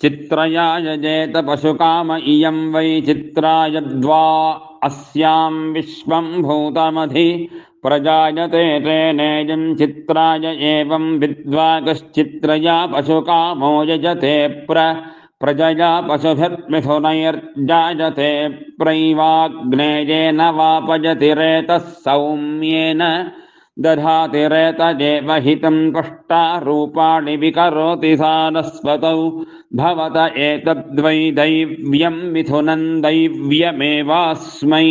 चित्रया यजेत पशुकाम इयं वै चित्रायद्वा अस्यां विश्वं भूतमधि प्रजायते तेनेयं चित्राय एवं विद्वा कश्चित्रया पशुकामो यजते प्र, प्रजया पशुभिर्मिथुनैर्जायते प्रैवाग्नेयेन वापयति रेतः सौम्येन दधाति रेतजेव हितं त्वष्टा रूपाणि विकरोति सारस्वतौ। भवत एतद्वै दैव्यं मिथुनं दैव्यमेवास्मै।